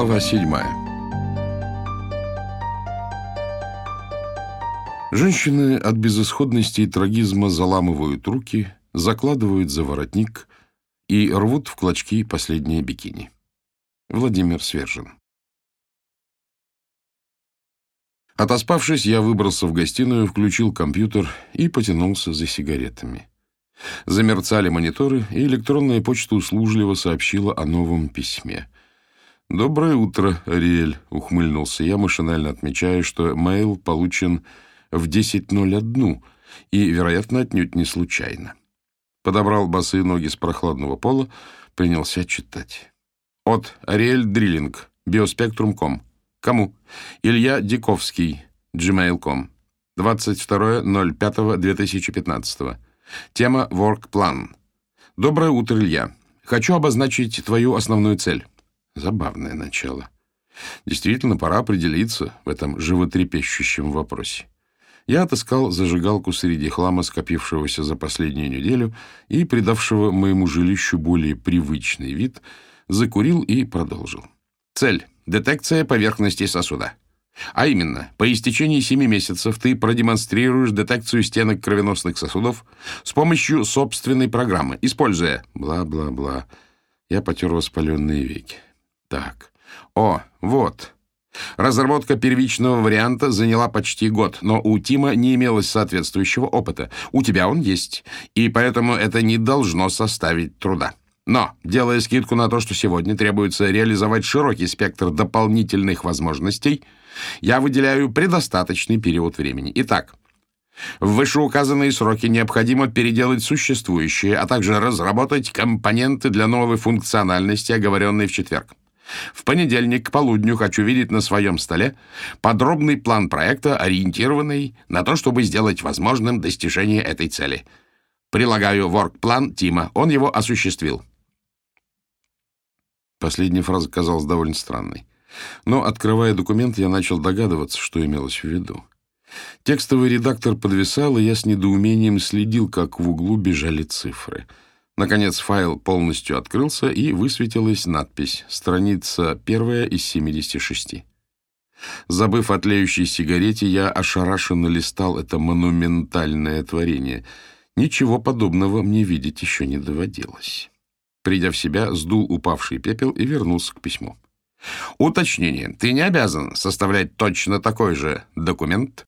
Глава седьмая Женщины от безысходности и трагизма заламывают руки, закладывают за воротник и рвут в клочки последние бикини. Владимир Свержин Отоспавшись, я выбрался в гостиную, включил компьютер и потянулся за сигаретами. Замерцали мониторы, и электронная почта услужливо сообщила о новом письме. «Доброе утро, Ариэль», — ухмыльнулся я, машинально отмечая, что мейл получен в 10.01 и, вероятно, отнюдь не случайно. Подобрал босые ноги с прохладного пола, принялся читать. От Ариэль Дриллинг, Биоспектрум.ком. Кому? Илья Диковский, gmail.com. 22.05.2015. Тема Plan. Доброе утро, Илья. Хочу обозначить твою основную цель. Забавное начало. Действительно, пора определиться в этом животрепещущем вопросе. Я отыскал зажигалку среди хлама, скопившегося за последнюю неделю и придавшего моему жилищу более привычный вид, закурил и продолжил. Цель — детекция поверхности сосуда. А именно, по истечении 7 месяцев ты продемонстрируешь детекцию стенок кровеносных сосудов с помощью собственной программы, используя бла-бла-бла. Я потер воспаленные веки. Так. О, вот. Разработка первичного варианта заняла почти год, но у Тима не имелось соответствующего опыта. У тебя он есть, и поэтому это не должно составить труда. Но, делая скидку на то, что сегодня требуется реализовать широкий спектр дополнительных возможностей, я выделяю предостаточный период времени. Итак, в вышеуказанные сроки необходимо переделать существующие, а также разработать компоненты для новой функциональности, оговоренной в четверг. В понедельник к полудню хочу видеть на своем столе подробный план проекта, ориентированный на то, чтобы сделать возможным достижение этой цели. Прилагаю ворк-план Тима. Он его осуществил. Последняя фраза казалась довольно странной. Но, открывая документ, я начал догадываться, что имелось в виду. Текстовый редактор подвисал, и я с недоумением следил, как в углу бежали цифры. Наконец файл полностью открылся, и высветилась надпись «Страница первая из 76». Забыв о тлеющей сигарете, я ошарашенно листал это монументальное творение. Ничего подобного мне видеть еще не доводилось. Придя в себя, сдул упавший пепел и вернулся к письму. Уточнение. Ты не обязан составлять точно такой же документ,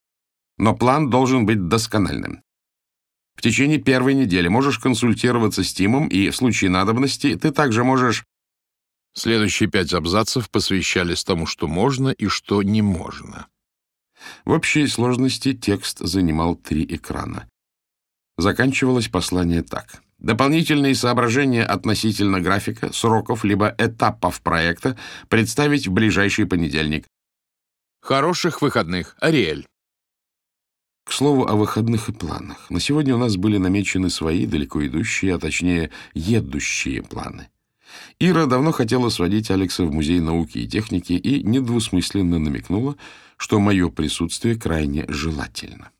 но план должен быть доскональным. В течение первой недели можешь консультироваться с Тимом, и в случае надобности ты также можешь... Следующие пять абзацев посвящались тому, что можно и что не можно. В общей сложности текст занимал три экрана. Заканчивалось послание так. Дополнительные соображения относительно графика, сроков либо этапов проекта представить в ближайший понедельник. Хороших выходных, Ариэль. К слову о выходных и планах. На сегодня у нас были намечены свои далеко идущие, а точнее, едущие планы. Ира давно хотела сводить Алекса в Музей науки и техники и недвусмысленно намекнула, что мое присутствие крайне желательно.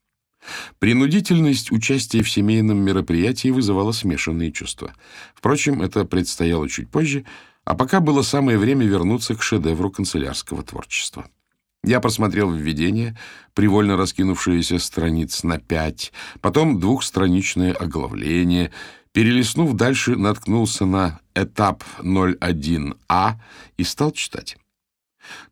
Принудительность участия в семейном мероприятии вызывала смешанные чувства. Впрочем, это предстояло чуть позже, а пока было самое время вернуться к шедевру канцелярского творчества. Я просмотрел введение, привольно раскинувшееся страниц на пять, потом двухстраничное оглавление. Перелистнув дальше, наткнулся на этап 01А и стал читать.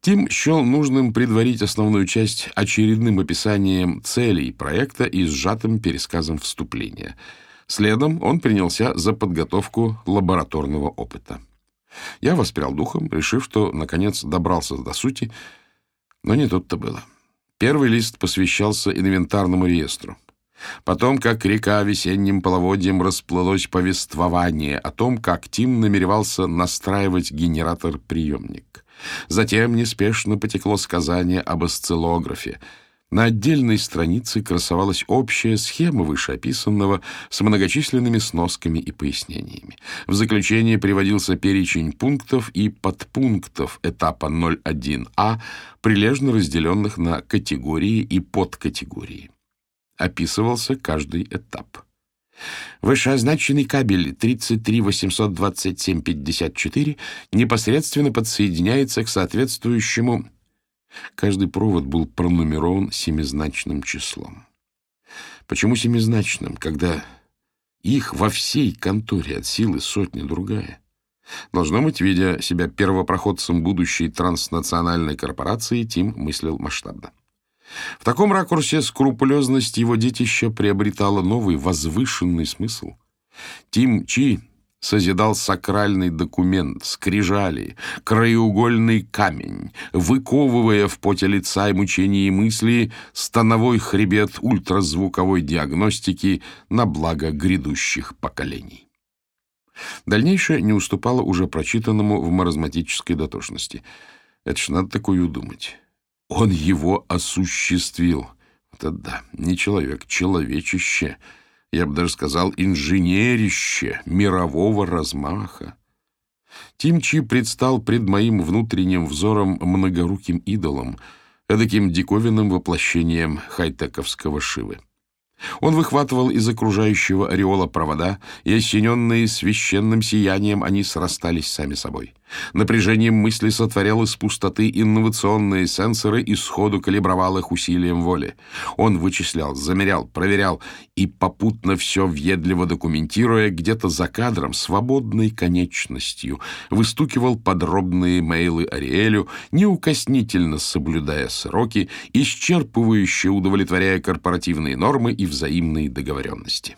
Тим счел нужным предварить основную часть очередным описанием целей проекта и сжатым пересказом вступления. Следом он принялся за подготовку лабораторного опыта. Я воспрял духом, решив, что, наконец, добрался до сути, но не тут-то было. Первый лист посвящался инвентарному реестру. Потом, как река весенним половодьем расплылось повествование о том, как Тим намеревался настраивать генератор-приемник. Затем неспешно потекло сказание об осциллографе. На отдельной странице красовалась общая схема вышеописанного с многочисленными сносками и пояснениями. В заключение приводился перечень пунктов и подпунктов этапа 01А, прилежно разделенных на категории и подкатегории. Описывался каждый этап. Вышеозначенный кабель 33827-54 непосредственно подсоединяется к соответствующему... Каждый провод был пронумерован семизначным числом. Почему семизначным, когда их во всей конторе от силы сотни другая? Должно быть, видя себя первопроходцем будущей транснациональной корпорации, Тим мыслил масштабно. В таком ракурсе скрупулезность его детища приобретала новый возвышенный смысл. Тим Чи созидал сакральный документ, скрижали, краеугольный камень, выковывая в поте лица и мучении мысли становой хребет ультразвуковой диагностики на благо грядущих поколений. Дальнейшее не уступало уже прочитанному в маразматической дотошности. Это ж надо такое удумать. Он его осуществил. Это да, не человек, человечище. Я бы даже сказал, инженерище мирового размаха. Тимчи предстал пред моим внутренним взором многоруким идолом, эдаким диковинным воплощением хайтековского Шивы. Он выхватывал из окружающего ореола провода, и, осененные священным сиянием, они срастались сами собой. Напряжением мысли сотворял из пустоты инновационные сенсоры и сходу калибровал их усилием воли. Он вычислял, замерял, проверял и, попутно все въедливо документируя, где-то за кадром, свободной конечностью, выстукивал подробные мейлы Ариэлю, неукоснительно соблюдая сроки, исчерпывающе удовлетворяя корпоративные нормы и взаимные договоренности.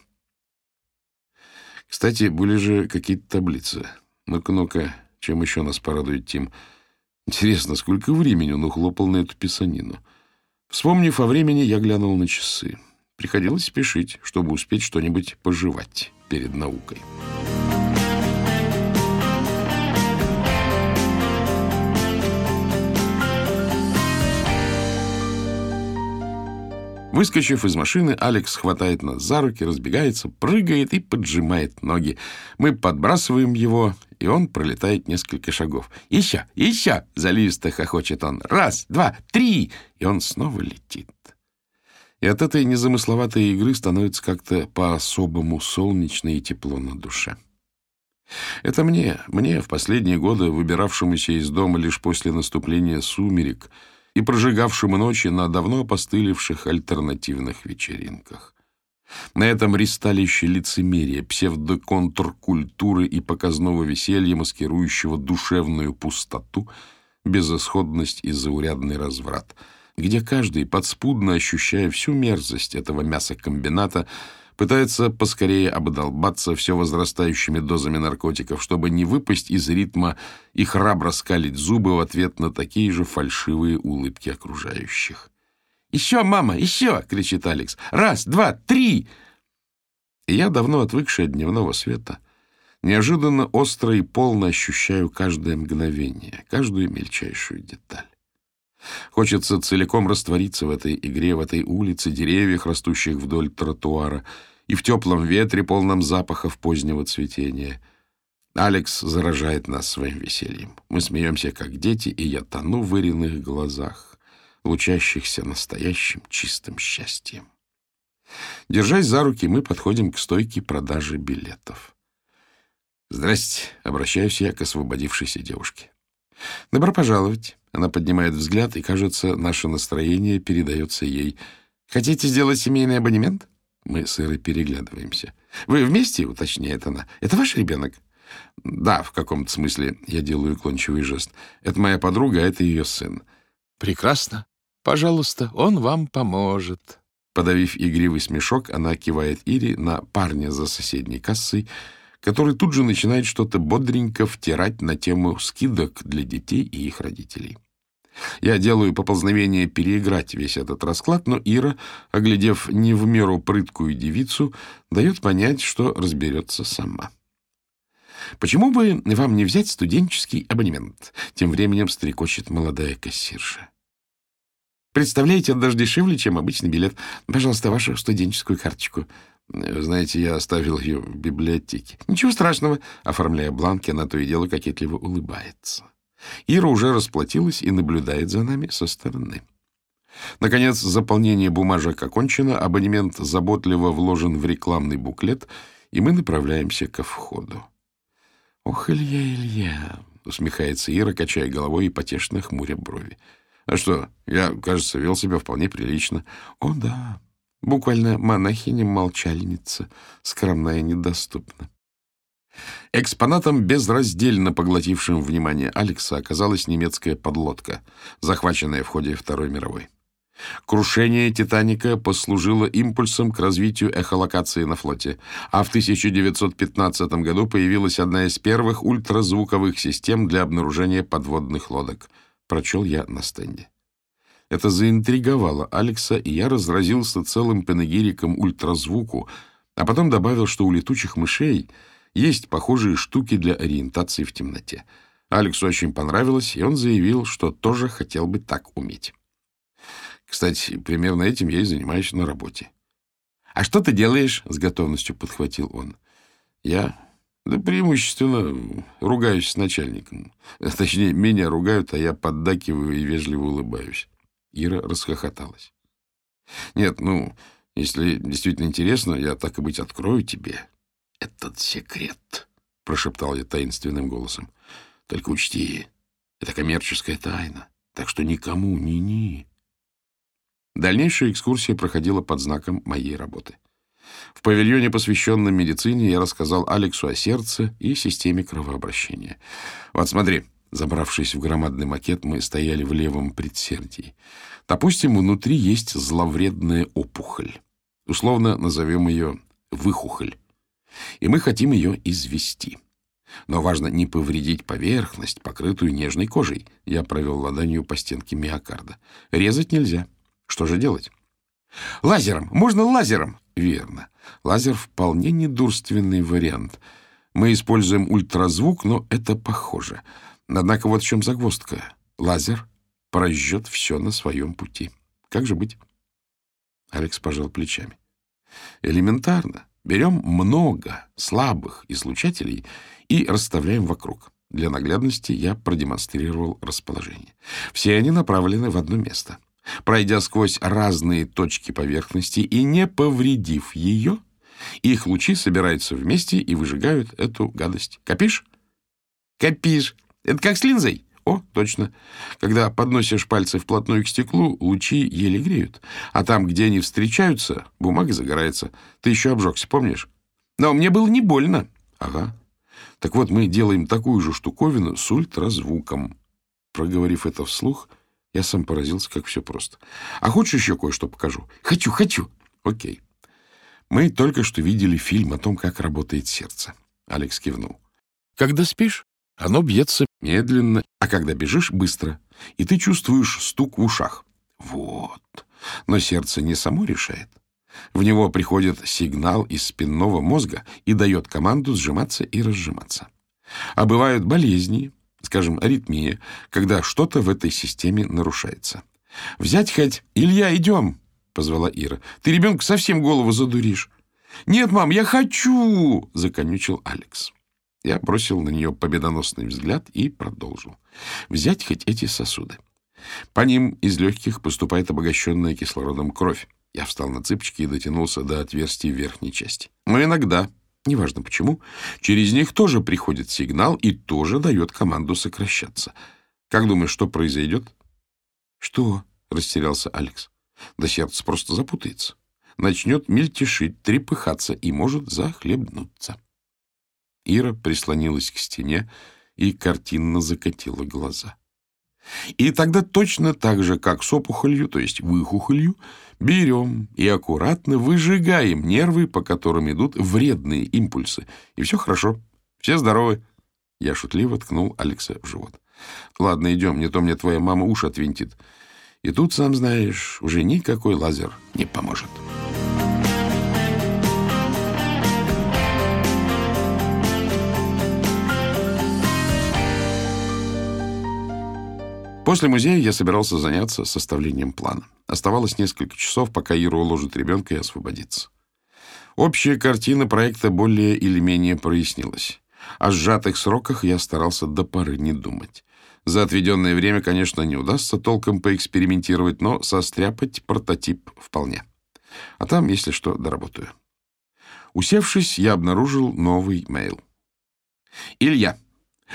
Кстати, были же какие-то таблицы. Ну-ка, ну-ка, чем еще нас порадует Тим? Интересно, сколько времени он ухлопал на эту писанину? Вспомнив о времени, я глянул на часы. Приходилось спешить, чтобы успеть что-нибудь пожевать перед наукой. Выскочив из машины, Алекс хватает нас за руки, разбегается, прыгает и поджимает ноги. Мы подбрасываем его, и он пролетает несколько шагов. «Еще! Еще!» — заливисто хохочет он. «Раз, два, три!» И он снова летит. И от этой незамысловатой игры становится как-то по-особому солнечно и тепло на душе. Это мне, мне, в последние годы, выбиравшемуся из дома лишь после наступления сумерек — и прожигавшим ночи на давно опостылевших альтернативных вечеринках. На этом ристалище лицемерия, псевдоконтркультуры и показного веселья, маскирующего душевную пустоту, безысходность и заурядный разврат, где каждый, подспудно ощущая всю мерзость этого мясокомбината, пытается поскорее обдолбаться все возрастающими дозами наркотиков, чтобы не выпасть из ритма и храбро скалить зубы в ответ на такие же фальшивые улыбки окружающих. «Еще, мама, еще!» — кричит Алекс. «Раз, два, три!» И я, давно отвыкший от дневного света, неожиданно остро и полно ощущаю каждое мгновение, каждую мельчайшую деталь. Хочется целиком раствориться в этой игре, в этой улице, деревьях, растущих вдоль тротуара, и в теплом ветре, полном запахов позднего цветения. Алекс заражает нас своим весельем. Мы смеемся, как дети, и я тону в ириных глазах, лучащихся настоящим чистым счастьем. Держась за руки, мы подходим к стойке продажи билетов. «Здрасте», — обращаюсь я к освободившейся девушке. «Добро пожаловать». Она поднимает взгляд, и, кажется, наше настроение передается ей. «Хотите сделать семейный абонемент?» Мы с Ирой переглядываемся. «Вы вместе?» — уточняет она. «Это ваш ребенок?» «Да, в каком-то смысле. Я делаю уклончивый жест. Это моя подруга, а это ее сын». «Прекрасно. Пожалуйста, он вам поможет». Подавив игривый смешок, она кивает Ире на парня за соседней кассой, который тут же начинает что-то бодренько втирать на тему скидок для детей и их родителей. Я делаю поползновение переиграть весь этот расклад, но Ира, оглядев не в меру прыткую девицу, дает понять, что разберется сама. «Почему бы вам не взять студенческий абонемент?» Тем временем стрекочет молодая кассирша. «Представляете, он даже дешевле, чем обычный билет. Пожалуйста, вашу студенческую карточку». Знаете, я оставил ее в библиотеке. Ничего страшного. Оформляя бланки, она то и дело кокетливо улыбается. Ира уже расплатилась и наблюдает за нами со стороны. Наконец, заполнение бумажек окончено, абонемент заботливо вложен в рекламный буклет, и мы направляемся ко входу. «Ох, Илья, Илья!» — усмехается Ира, качая головой и потешно хмуря брови. «А что, я, кажется, вел себя вполне прилично». «О, да, буквально монахиня-молчальница, скромная и недоступна». Экспонатом, безраздельно поглотившим внимание Алекса, оказалась немецкая подлодка, захваченная в ходе Второй мировой. Крушение «Титаника» послужило импульсом к развитию эхолокации на флоте, а в 1915 году появилась одна из первых ультразвуковых систем для обнаружения подводных лодок. Прочел я на стенде. Это заинтриговало Алекса, и я разразился целым панегириком ультразвуку, а потом добавил, что у летучих мышей есть похожие штуки для ориентации в темноте. Алексу очень понравилось, и он заявил, что тоже хотел бы так уметь. Кстати, примерно этим я и занимаюсь на работе. — А что ты делаешь? — с готовностью подхватил он. — Я? Да преимущественно ругаюсь с начальником. Точнее, меня ругают, а я поддакиваю и вежливо улыбаюсь. Ира расхохоталась. — Нет, ну, если действительно интересно, я так и быть открою тебе этот секрет, — прошептал я таинственным голосом. — Только учти, это коммерческая тайна, так что никому ни-ни. Дальнейшая экскурсия проходила под знаком моей работы. В павильоне, посвященном медицине, я рассказал Алексу о сердце и системе кровообращения. Вот смотри, забравшись в громадный макет, мы стояли в левом предсердии. Допустим, внутри есть зловредная опухоль. Условно назовем ее выхухоль. И мы хотим ее извести. Но важно не повредить поверхность, покрытую нежной кожей. Я провел ладонью по стенке миокарда. Резать нельзя. Что же делать? Лазером! Можно лазером! Верно. Лазер вполне недурственный вариант. Мы используем ультразвук, но это похоже. Однако вот в чем загвоздка. Лазер прожжет все на своем пути. Как же быть? Алекс пожал плечами. Элементарно. Берем много слабых излучателей и расставляем вокруг. Для наглядности я продемонстрировал расположение. Все они направлены в одно место — Пройдя сквозь разные точки поверхности и не повредив ее, их лучи собираются вместе и выжигают эту гадость. Копишь? Копишь. Это как с линзой? О, точно. Когда подносишь пальцы вплотную к стеклу, лучи еле греют. А там, где они встречаются, бумага загорается. Ты еще обжегся, помнишь? Но мне было не больно. Ага. Так вот, мы делаем такую же штуковину с ультразвуком. Проговорив это вслух, — я сам поразился, как все просто. А хочешь еще кое-что покажу? Хочу, хочу. Окей. Мы только что видели фильм о том, как работает сердце. Алекс кивнул. Когда спишь, оно бьется медленно, а когда бежишь — быстро. И ты чувствуешь стук в ушах. Вот. Но сердце не само решает. В него приходит сигнал из спинного мозга и дает команду сжиматься и разжиматься. А бывают болезни, скажем, аритмия, когда что-то в этой системе нарушается. «Взять хоть... Илья, идем!» — позвала Ира. «Ты ребенка совсем голову задуришь». «Нет, мам, я хочу!» — законючил Алекс. Я бросил на нее победоносный взгляд и продолжил. «Взять хоть эти сосуды. По ним из легких поступает обогащенная кислородом кровь. Я встал на цыпочки и дотянулся до отверстий верхней части. Но иногда неважно почему, через них тоже приходит сигнал и тоже дает команду сокращаться. Как думаешь, что произойдет? — Что? — растерялся Алекс. — Да сердце просто запутается. Начнет мельтешить, трепыхаться и может захлебнуться. Ира прислонилась к стене и картинно закатила глаза. — и тогда точно так же, как с опухолью, то есть выхухолью, берем и аккуратно выжигаем нервы, по которым идут вредные импульсы. И все хорошо, все здоровы. Я шутливо ткнул Алекса в живот. Ладно, идем, не то мне твоя мама уши отвинтит. И тут, сам знаешь, уже никакой лазер не поможет. После музея я собирался заняться составлением плана. Оставалось несколько часов, пока Ира уложит ребенка и освободится. Общая картина проекта более или менее прояснилась. О сжатых сроках я старался до поры не думать. За отведенное время, конечно, не удастся толком поэкспериментировать, но состряпать прототип вполне. А там, если что, доработаю. Усевшись, я обнаружил новый мейл. «Илья,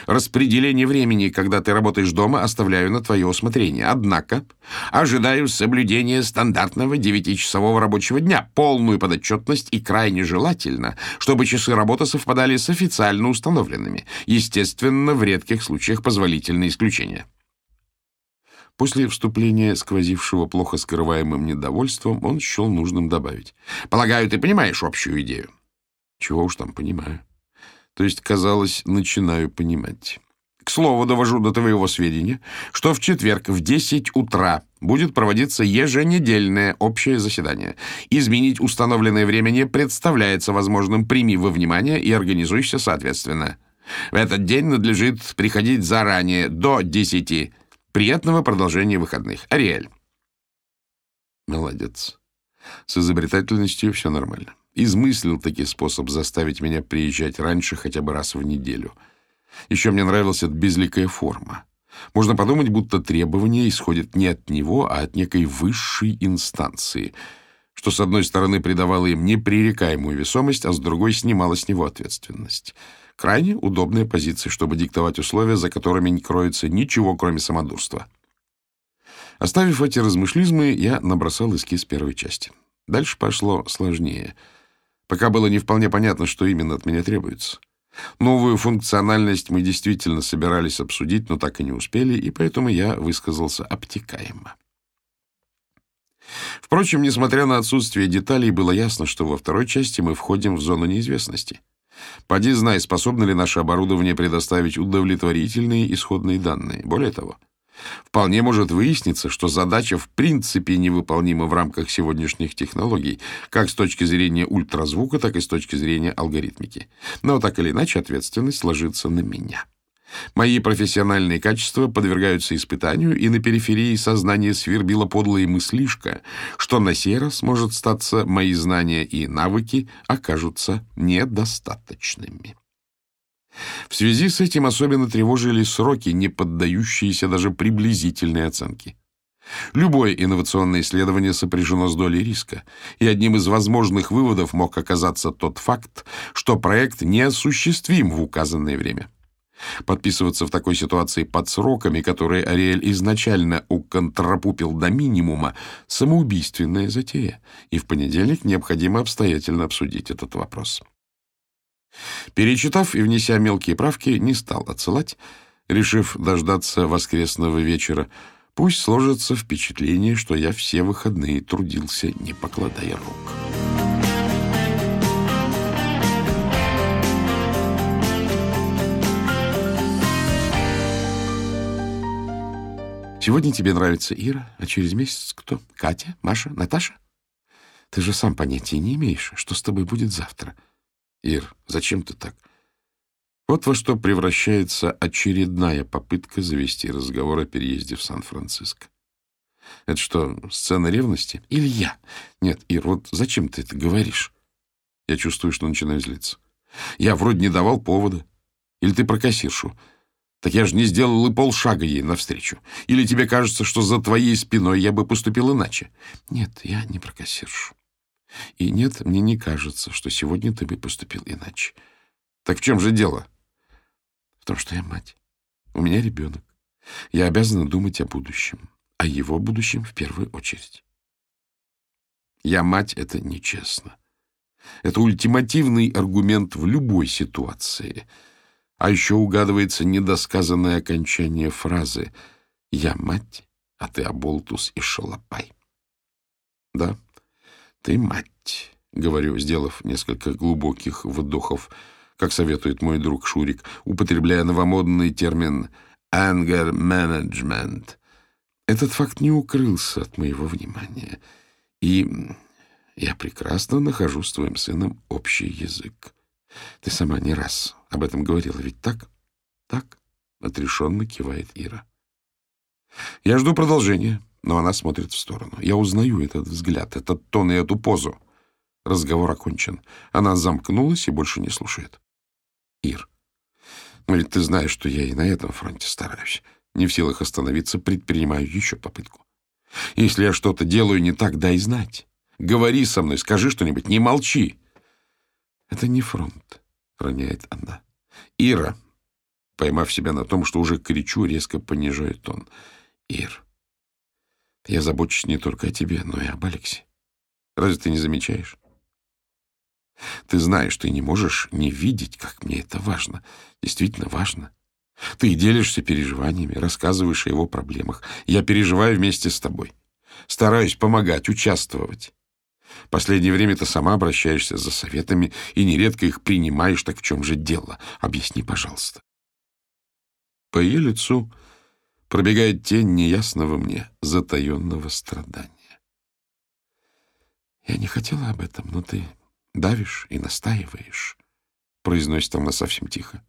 Распределение времени, когда ты работаешь дома, оставляю на твое усмотрение. Однако ожидаю соблюдения стандартного девятичасового рабочего дня, полную подотчетность и крайне желательно, чтобы часы работы совпадали с официально установленными. Естественно, в редких случаях позволительные исключения. После вступления, сквозившего плохо скрываемым недовольством, он счел нужным добавить. «Полагаю, ты понимаешь общую идею?» «Чего уж там понимаю». То есть, казалось, начинаю понимать. К слову, довожу до твоего сведения, что в четверг в 10 утра будет проводиться еженедельное общее заседание. Изменить установленное время не представляется возможным. Прими во внимание и организуйся соответственно. В этот день надлежит приходить заранее, до 10. Приятного продолжения выходных. Ариэль. Молодец. С изобретательностью все нормально. Измыслил таки способ заставить меня приезжать раньше хотя бы раз в неделю. Еще мне нравилась эта безликая форма. Можно подумать, будто требования исходят не от него, а от некой высшей инстанции, что, с одной стороны, придавало им непререкаемую весомость, а с другой снимало с него ответственность. Крайне удобная позиция, чтобы диктовать условия, за которыми не кроется ничего, кроме самодурства. Оставив эти размышлизмы, я набросал эскиз первой части. Дальше пошло сложнее — Пока было не вполне понятно, что именно от меня требуется. Новую функциональность мы действительно собирались обсудить, но так и не успели, и поэтому я высказался обтекаемо. Впрочем, несмотря на отсутствие деталей, было ясно, что во второй части мы входим в зону неизвестности. Поди знай, способно ли наше оборудование предоставить удовлетворительные исходные данные. Более того, Вполне может выясниться, что задача в принципе невыполнима в рамках сегодняшних технологий, как с точки зрения ультразвука, так и с точки зрения алгоритмики. Но так или иначе ответственность ложится на меня. Мои профессиональные качества подвергаются испытанию, и на периферии сознания свербила подлая мыслишка, что на сей раз может статься мои знания и навыки окажутся недостаточными. В связи с этим особенно тревожили сроки, не поддающиеся даже приблизительной оценке. Любое инновационное исследование сопряжено с долей риска, и одним из возможных выводов мог оказаться тот факт, что проект неосуществим в указанное время. Подписываться в такой ситуации под сроками, которые Ариэль изначально уконтрапупил до минимума, самоубийственная затея, и в понедельник необходимо обстоятельно обсудить этот вопрос. Перечитав и внеся мелкие правки, не стал отсылать, решив дождаться воскресного вечера. Пусть сложится впечатление, что я все выходные трудился, не покладая рук. Сегодня тебе нравится Ира, а через месяц кто? Катя, Маша, Наташа? Ты же сам понятия не имеешь, что с тобой будет завтра. — Ир, зачем ты так? Вот во что превращается очередная попытка завести разговор о переезде в Сан-Франциско. Это что, сцена ревности? Илья! Нет, Ир, вот зачем ты это говоришь? Я чувствую, что начинаю злиться. Я вроде не давал повода. Или ты про кассиршу? Так я же не сделал и полшага ей навстречу. Или тебе кажется, что за твоей спиной я бы поступил иначе? Нет, я не про кассиршу. И нет, мне не кажется, что сегодня ты бы поступил иначе. Так в чем же дело? В том, что я мать. У меня ребенок. Я обязана думать о будущем. О его будущем в первую очередь. Я мать — это нечестно. Это ультимативный аргумент в любой ситуации. А еще угадывается недосказанное окончание фразы «Я мать, а ты оболтус и шалопай». Да, «Ты мать», — говорю, сделав несколько глубоких вдохов, как советует мой друг Шурик, употребляя новомодный термин «anger management». Этот факт не укрылся от моего внимания, и я прекрасно нахожу с твоим сыном общий язык. Ты сама не раз об этом говорила, ведь так? Так, — отрешенно кивает Ира. Я жду продолжения но она смотрит в сторону. Я узнаю этот взгляд, этот тон и эту позу. Разговор окончен. Она замкнулась и больше не слушает. Ир, ну ведь ты знаешь, что я и на этом фронте стараюсь. Не в силах остановиться, предпринимаю еще попытку. Если я что-то делаю не так, дай знать. Говори со мной, скажи что-нибудь, не молчи. Это не фронт, роняет она. Ира, поймав себя на том, что уже кричу, резко понижает тон. Ир, я забочусь не только о тебе, но и об Алексе. Разве ты не замечаешь? Ты знаешь, ты не можешь не видеть, как мне это важно. Действительно важно. Ты делишься переживаниями, рассказываешь о его проблемах. Я переживаю вместе с тобой. Стараюсь помогать, участвовать. Последнее время ты сама обращаешься за советами и нередко их принимаешь, так в чем же дело? Объясни, пожалуйста. По ее лицу пробегает тень неясного мне затаенного страдания. «Я не хотела об этом, но ты давишь и настаиваешь», — произносит она совсем тихо.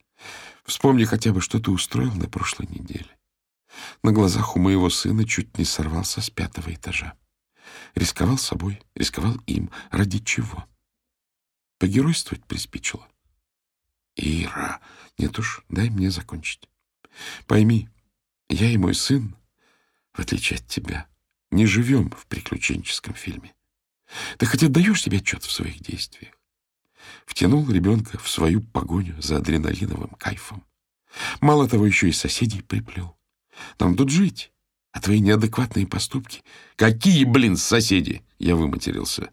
«Вспомни хотя бы, что ты устроил на прошлой неделе. На глазах у моего сына чуть не сорвался с пятого этажа. Рисковал собой, рисковал им. Ради чего? Погеройствовать приспичило. Ира, нет уж, дай мне закончить. Пойми, я и мой сын, в отличие от тебя, не живем в приключенческом фильме. Ты хоть отдаешь себе отчет в своих действиях? Втянул ребенка в свою погоню за адреналиновым кайфом. Мало того, еще и соседей приплел. Нам тут жить. А твои неадекватные поступки? Какие, блин, соседи? Я выматерился.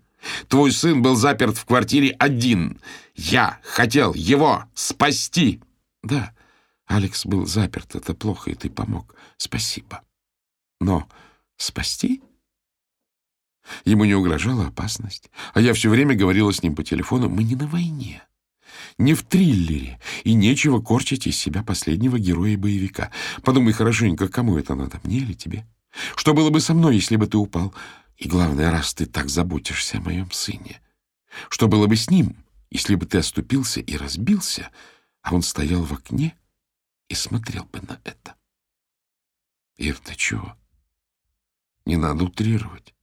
Твой сын был заперт в квартире один. Я хотел его спасти. Да, Алекс был заперт. Это плохо, и ты помог. Спасибо. Но спасти? Ему не угрожала опасность. А я все время говорила с ним по телефону. Мы не на войне не в триллере, и нечего корчить из себя последнего героя-боевика. Подумай хорошенько, кому это надо, мне или тебе? Что было бы со мной, если бы ты упал? И главное, раз ты так заботишься о моем сыне, что было бы с ним, если бы ты оступился и разбился, а он стоял в окне и смотрел бы на это? Ир, ты чего? Не надо утрировать.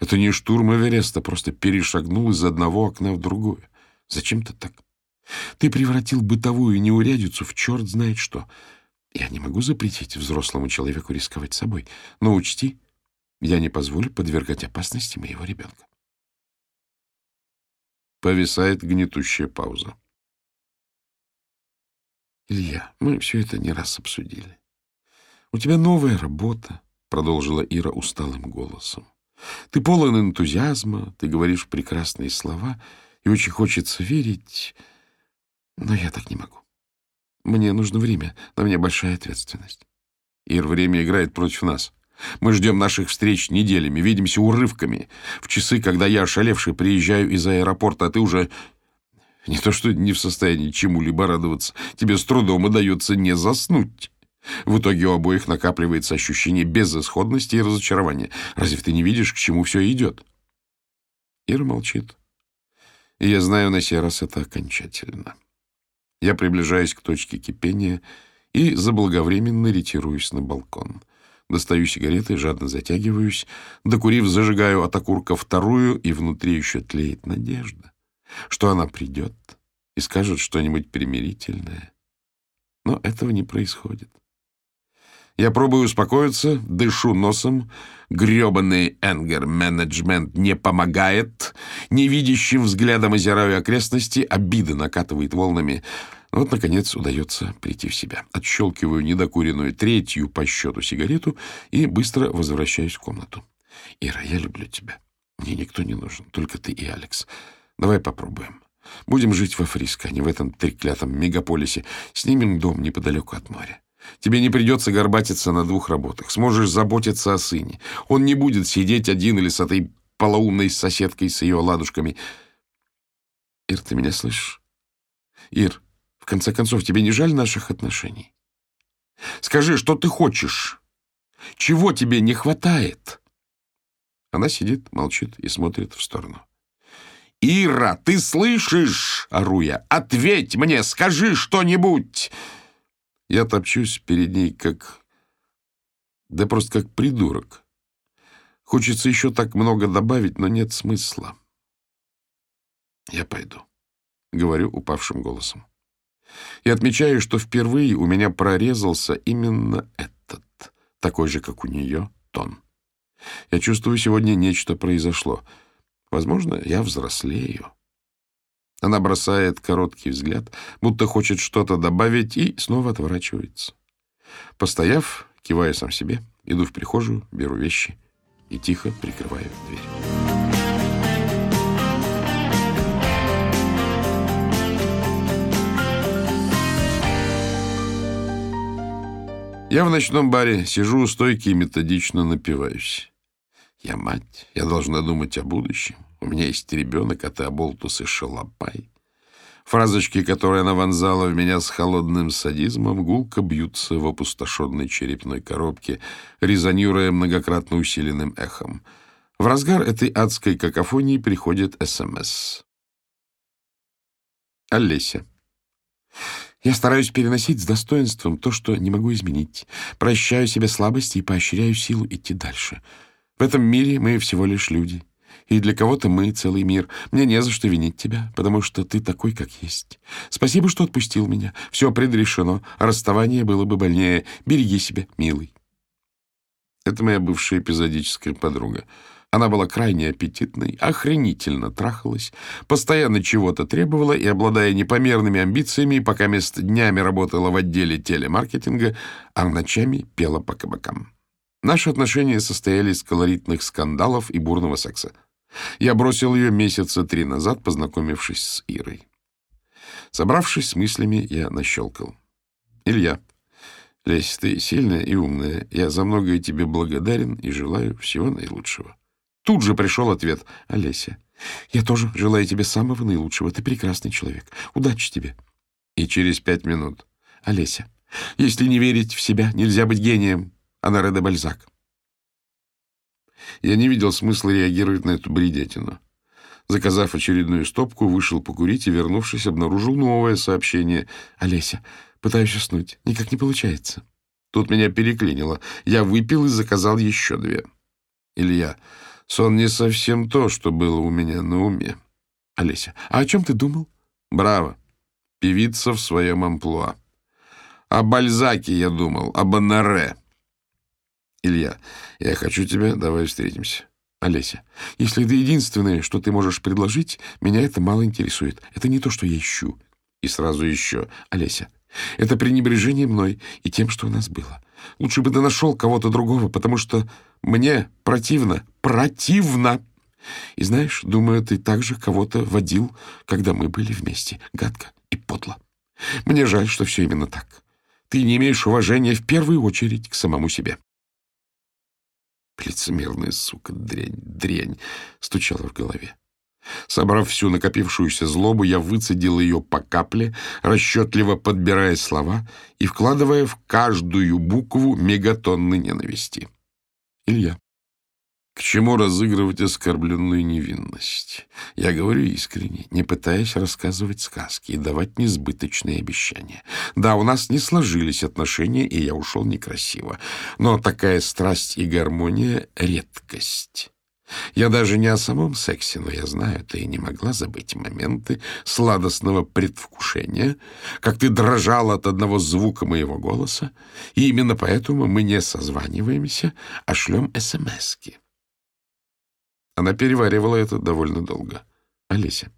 Это не штурм Эвереста, просто перешагнул из одного окна в другое. Зачем ты так? Ты превратил бытовую неурядицу в черт знает что. Я не могу запретить взрослому человеку рисковать собой, но учти, я не позволю подвергать опасности моего ребенка. Повисает гнетущая пауза. Илья, мы все это не раз обсудили. У тебя новая работа, продолжила Ира усталым голосом. Ты полон энтузиазма, ты говоришь прекрасные слова, и очень хочется верить, но я так не могу. Мне нужно время, на мне большая ответственность. Ир, время играет против нас. Мы ждем наших встреч неделями, видимся урывками. В часы, когда я, ошалевший, приезжаю из аэропорта, а ты уже не то что не в состоянии чему-либо радоваться, тебе с трудом удается не заснуть. В итоге у обоих накапливается ощущение безысходности и разочарования. Разве ты не видишь, к чему все идет? Ира молчит. И я знаю, на сей раз это окончательно. Я приближаюсь к точке кипения и заблаговременно ретируюсь на балкон. Достаю сигареты, жадно затягиваюсь, докурив, зажигаю от окурка вторую, и внутри еще тлеет надежда, что она придет и скажет что-нибудь примирительное. Но этого не происходит. Я пробую успокоиться, дышу носом. Гребаный энгер-менеджмент не помогает. Невидящим взглядом озираю окрестности, обида накатывает волнами. Вот, наконец, удается прийти в себя. Отщелкиваю недокуренную третью по счету сигарету и быстро возвращаюсь в комнату. «Ира, я люблю тебя. Мне никто не нужен, только ты и Алекс. Давай попробуем. Будем жить во Фриско, а не в этом треклятом мегаполисе. Снимем дом неподалеку от моря. Тебе не придется горбатиться на двух работах. Сможешь заботиться о сыне. Он не будет сидеть один или с этой полоумной соседкой с ее ладушками. Ир, ты меня слышишь? Ир, в конце концов, тебе не жаль наших отношений? Скажи, что ты хочешь? Чего тебе не хватает? Она сидит, молчит и смотрит в сторону. «Ира, ты слышишь?» — ору я. «Ответь мне, скажи что-нибудь!» Я топчусь перед ней как... Да просто как придурок. Хочется еще так много добавить, но нет смысла. Я пойду, — говорю упавшим голосом. И отмечаю, что впервые у меня прорезался именно этот, такой же, как у нее, тон. Я чувствую, сегодня нечто произошло. Возможно, я взрослею. Она бросает короткий взгляд, будто хочет что-то добавить, и снова отворачивается. Постояв, киваю сам себе, иду в прихожую, беру вещи и тихо прикрываю дверь. Я в ночном баре сижу у стойки и методично напиваюсь. Я мать, я должна думать о будущем. У меня есть ребенок, а ты оболтус и шалопай. Фразочки, которые она вонзала в меня с холодным садизмом, гулко бьются в опустошенной черепной коробке, резонируя многократно усиленным эхом. В разгар этой адской какофонии приходит СМС. Олеся. Я стараюсь переносить с достоинством то, что не могу изменить. Прощаю себе слабости и поощряю силу идти дальше. В этом мире мы всего лишь люди и для кого-то мы целый мир. Мне не за что винить тебя, потому что ты такой, как есть. Спасибо, что отпустил меня. Все предрешено, расставание было бы больнее. Береги себя, милый. Это моя бывшая эпизодическая подруга. Она была крайне аппетитной, охренительно трахалась, постоянно чего-то требовала и, обладая непомерными амбициями, пока мест днями работала в отделе телемаркетинга, а ночами пела по кабакам. Наши отношения состояли из колоритных скандалов и бурного секса. Я бросил ее месяца три назад, познакомившись с Ирой. Собравшись с мыслями, я нащелкал. «Илья, Лесь, ты сильная и умная. Я за многое тебе благодарен и желаю всего наилучшего». Тут же пришел ответ. «Олеся, я тоже желаю тебе самого наилучшего. Ты прекрасный человек. Удачи тебе». И через пять минут. «Олеся, если не верить в себя, нельзя быть гением». Анаре де Бальзак. Я не видел смысла реагировать на эту бредятину. Заказав очередную стопку, вышел покурить и, вернувшись, обнаружил новое сообщение. «Олеся, пытаюсь уснуть. Никак не получается». Тут меня переклинило. Я выпил и заказал еще две. Илья, сон не совсем то, что было у меня на уме. Олеся, а о чем ты думал? Браво. Певица в своем амплуа. О Бальзаке я думал, об Анаре. Илья, я хочу тебя, давай встретимся. Олеся, если это единственное, что ты можешь предложить, меня это мало интересует. Это не то, что я ищу. И сразу еще. Олеся, это пренебрежение мной и тем, что у нас было. Лучше бы ты нашел кого-то другого, потому что мне противно. Противно! И знаешь, думаю, ты также кого-то водил, когда мы были вместе. Гадко и подло. Мне жаль, что все именно так. Ты не имеешь уважения в первую очередь к самому себе. Лицемерная сука, дрянь, дрянь, стучала в голове. Собрав всю накопившуюся злобу, я выцедил ее по капле, расчетливо подбирая слова и вкладывая в каждую букву мегатонны ненависти. Илья. К чему разыгрывать оскорбленную невинность? Я говорю искренне, не пытаясь рассказывать сказки и давать несбыточные обещания. Да, у нас не сложились отношения, и я ушел некрасиво. Но такая страсть и гармония — редкость. Я даже не о самом сексе, но я знаю, ты не могла забыть моменты сладостного предвкушения, как ты дрожала от одного звука моего голоса, и именно поэтому мы не созваниваемся, а шлем СМСки. Она переваривала это довольно долго. «Олеся,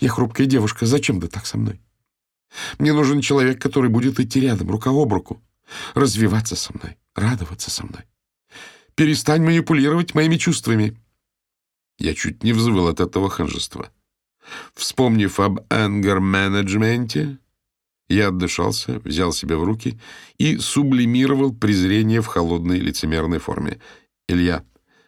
я хрупкая девушка, зачем ты так со мной? Мне нужен человек, который будет идти рядом, рука об руку, развиваться со мной, радоваться со мной. Перестань манипулировать моими чувствами». Я чуть не взвыл от этого ханжества. Вспомнив об ангер-менеджменте, я отдышался, взял себя в руки и сублимировал презрение в холодной лицемерной форме. «Илья,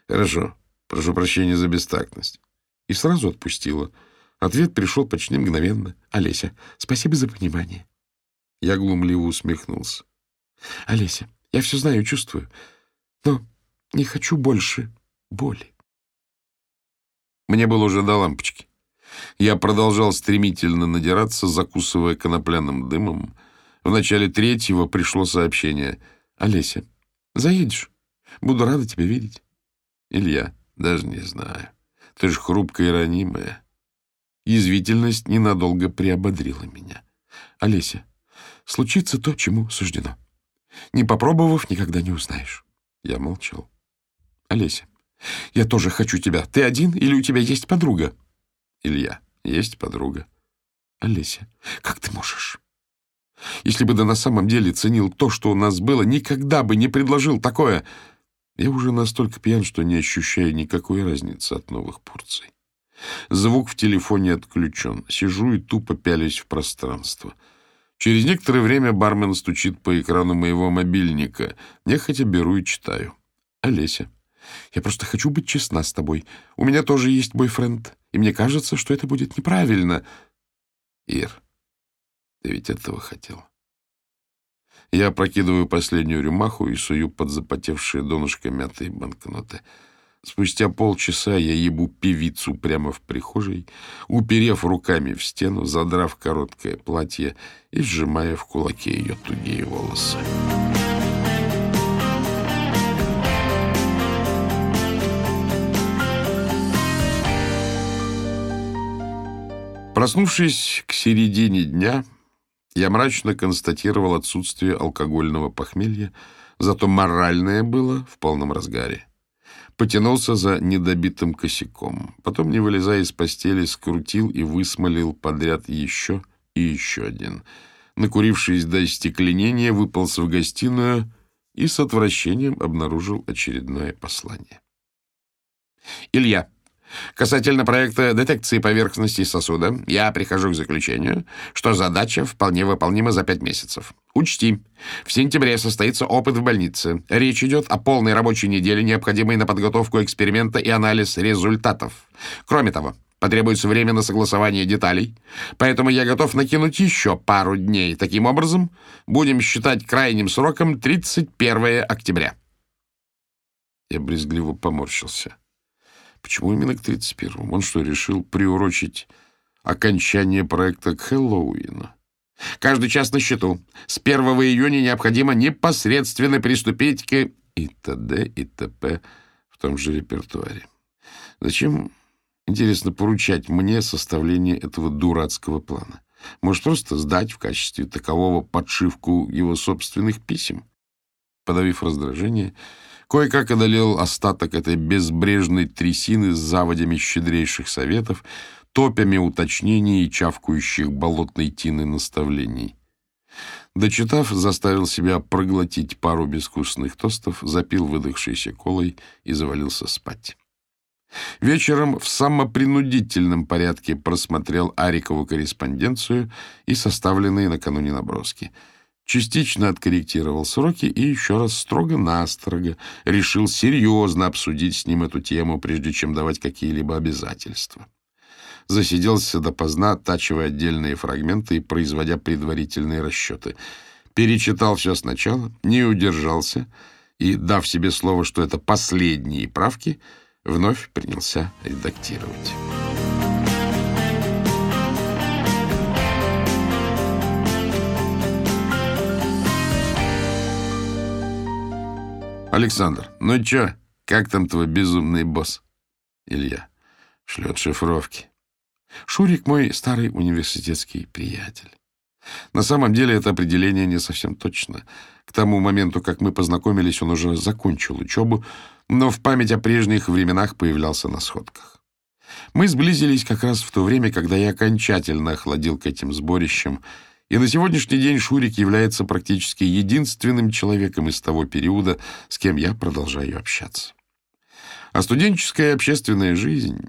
хорошо, Прошу прощения за бестактность. И сразу отпустила. Ответ пришел почти мгновенно. Олеся, спасибо за понимание. Я глумливо усмехнулся. Олеся, я все знаю, чувствую, но не хочу больше боли. Мне было уже до лампочки. Я продолжал стремительно надираться, закусывая конопляным дымом. В начале третьего пришло сообщение. «Олеся, заедешь? Буду рада тебя видеть». Илья. Даже не знаю. Ты же хрупкая и ранимая. Язвительность ненадолго приободрила меня. Олеся, случится то, чему суждено. Не попробовав, никогда не узнаешь. Я молчал. Олеся, я тоже хочу тебя. Ты один или у тебя есть подруга? Илья, есть подруга. Олеся, как ты можешь? Если бы да на самом деле ценил то, что у нас было, никогда бы не предложил такое. Я уже настолько пьян, что не ощущаю никакой разницы от новых порций. Звук в телефоне отключен. Сижу и тупо пялюсь в пространство. Через некоторое время бармен стучит по экрану моего мобильника. Нехотя беру и читаю. Олеся. Я просто хочу быть честна с тобой. У меня тоже есть бойфренд, и мне кажется, что это будет неправильно. Ир, ты ведь этого хотел. Я прокидываю последнюю рюмаху и сую под запотевшие донышко мятые банкноты. Спустя полчаса я ебу певицу прямо в прихожей, уперев руками в стену, задрав короткое платье и сжимая в кулаке ее тугие волосы. Проснувшись к середине дня, я мрачно констатировал отсутствие алкогольного похмелья, зато моральное было в полном разгаре. Потянулся за недобитым косяком, потом, не вылезая из постели, скрутил и высмолил подряд еще и еще один. Накурившись до стекленения, выполз в гостиную и с отвращением обнаружил очередное послание. «Илья, Касательно проекта детекции поверхности сосуда, я прихожу к заключению, что задача вполне выполнима за пять месяцев. Учти, в сентябре состоится опыт в больнице. Речь идет о полной рабочей неделе, необходимой на подготовку эксперимента и анализ результатов. Кроме того, потребуется время на согласование деталей, поэтому я готов накинуть еще пару дней. Таким образом, будем считать крайним сроком 31 октября. Я брезгливо поморщился. Почему именно к 31-му? Он что, решил приурочить окончание проекта к Хэллоуину? Каждый час на счету. С 1 июня необходимо непосредственно приступить к... И т.д. и т.п. в том же репертуаре. Зачем, интересно, поручать мне составление этого дурацкого плана? Может, просто сдать в качестве такового подшивку его собственных писем? Подавив раздражение, Кое-как одолел остаток этой безбрежной трясины с заводями щедрейших советов, топями уточнений и чавкающих болотной тины наставлений. Дочитав, заставил себя проглотить пару безвкусных тостов, запил выдохшейся колой и завалился спать. Вечером в самопринудительном порядке просмотрел Арикову корреспонденцию и составленные накануне наброски — частично откорректировал сроки и еще раз строго-настрого решил серьезно обсудить с ним эту тему, прежде чем давать какие-либо обязательства. Засиделся допоздна, оттачивая отдельные фрагменты и производя предварительные расчеты. Перечитал все сначала, не удержался и, дав себе слово, что это последние правки, вновь принялся редактировать. Александр, ну чё, как там твой безумный босс? Илья. Шлет шифровки. Шурик мой старый университетский приятель. На самом деле это определение не совсем точно. К тому моменту, как мы познакомились, он уже закончил учебу, но в память о прежних временах появлялся на сходках. Мы сблизились как раз в то время, когда я окончательно охладил к этим сборищам и на сегодняшний день Шурик является практически единственным человеком из того периода, с кем я продолжаю общаться. А студенческая общественная жизнь,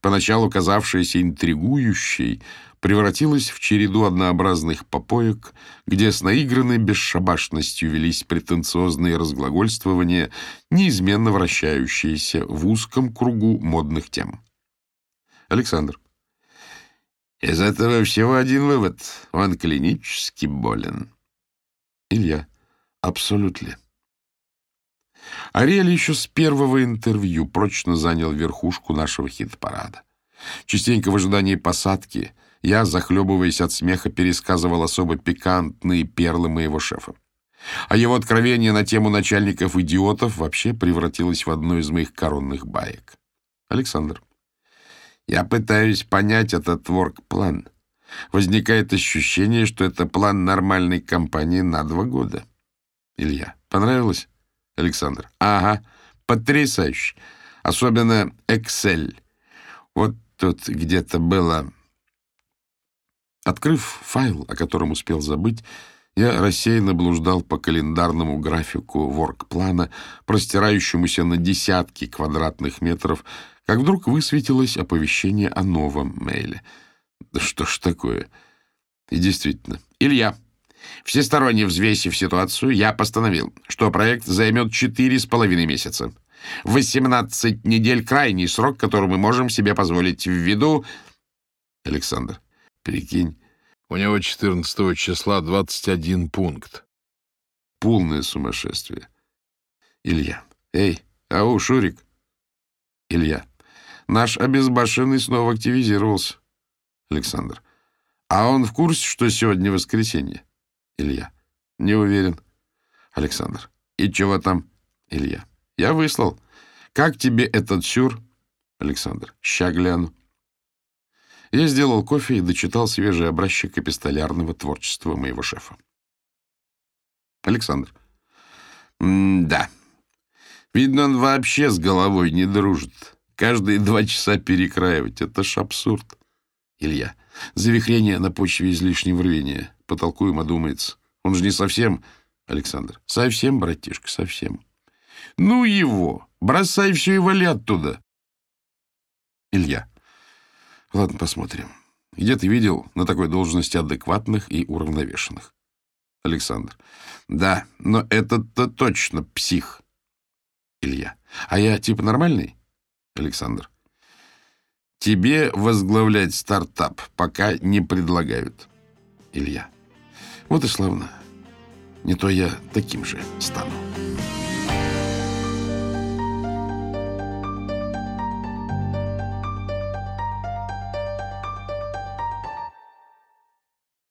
поначалу казавшаяся интригующей, превратилась в череду однообразных попоек, где с наигранной бесшабашностью велись претенциозные разглагольствования, неизменно вращающиеся в узком кругу модных тем. Александр. Из этого всего один вывод. Он клинически болен. Илья. Абсолютно. Ариэль еще с первого интервью прочно занял верхушку нашего хит-парада. Частенько в ожидании посадки я, захлебываясь от смеха, пересказывал особо пикантные перлы моего шефа. А его откровение на тему начальников-идиотов вообще превратилось в одну из моих коронных баек. Александр. Я пытаюсь понять этот ворк-план. Возникает ощущение, что это план нормальной компании на два года. Илья. Понравилось? Александр. Ага. Потрясающе. Особенно Excel. Вот тут где-то было... Открыв файл, о котором успел забыть, я рассеянно блуждал по календарному графику ворк-плана, простирающемуся на десятки квадратных метров, как вдруг высветилось оповещение о новом мейле. Да что ж такое? И действительно. Илья, всесторонне взвесив ситуацию, я постановил, что проект займет четыре с половиной месяца. 18 недель — крайний срок, который мы можем себе позволить ввиду... Александр, прикинь, у него 14 числа 21 пункт. Полное сумасшествие. Илья. Эй, ау, Шурик. Илья. Наш обезбашенный снова активизировался. Александр. А он в курсе, что сегодня воскресенье? Илья. Не уверен. Александр. И чего там? Илья. Я выслал. Как тебе этот сюр? Александр. Ща гляну. Я сделал кофе и дочитал свежий образчик эпистолярного творчества моего шефа. Александр. да. Видно, он вообще с головой не дружит. Каждые два часа перекраивать — это ж абсурд. Илья. Завихрение на почве излишнего рвения. Потолкуем, одумается. Он же не совсем... Александр. Совсем, братишка, совсем. Ну его! Бросай все и вали оттуда. Илья. Ладно, посмотрим. Где ты видел на такой должности адекватных и уравновешенных? Александр. Да, но этот-то точно псих. Илья. А я типа нормальный? Александр. Тебе возглавлять стартап пока не предлагают. Илья. Вот и славно. Не то я таким же стану.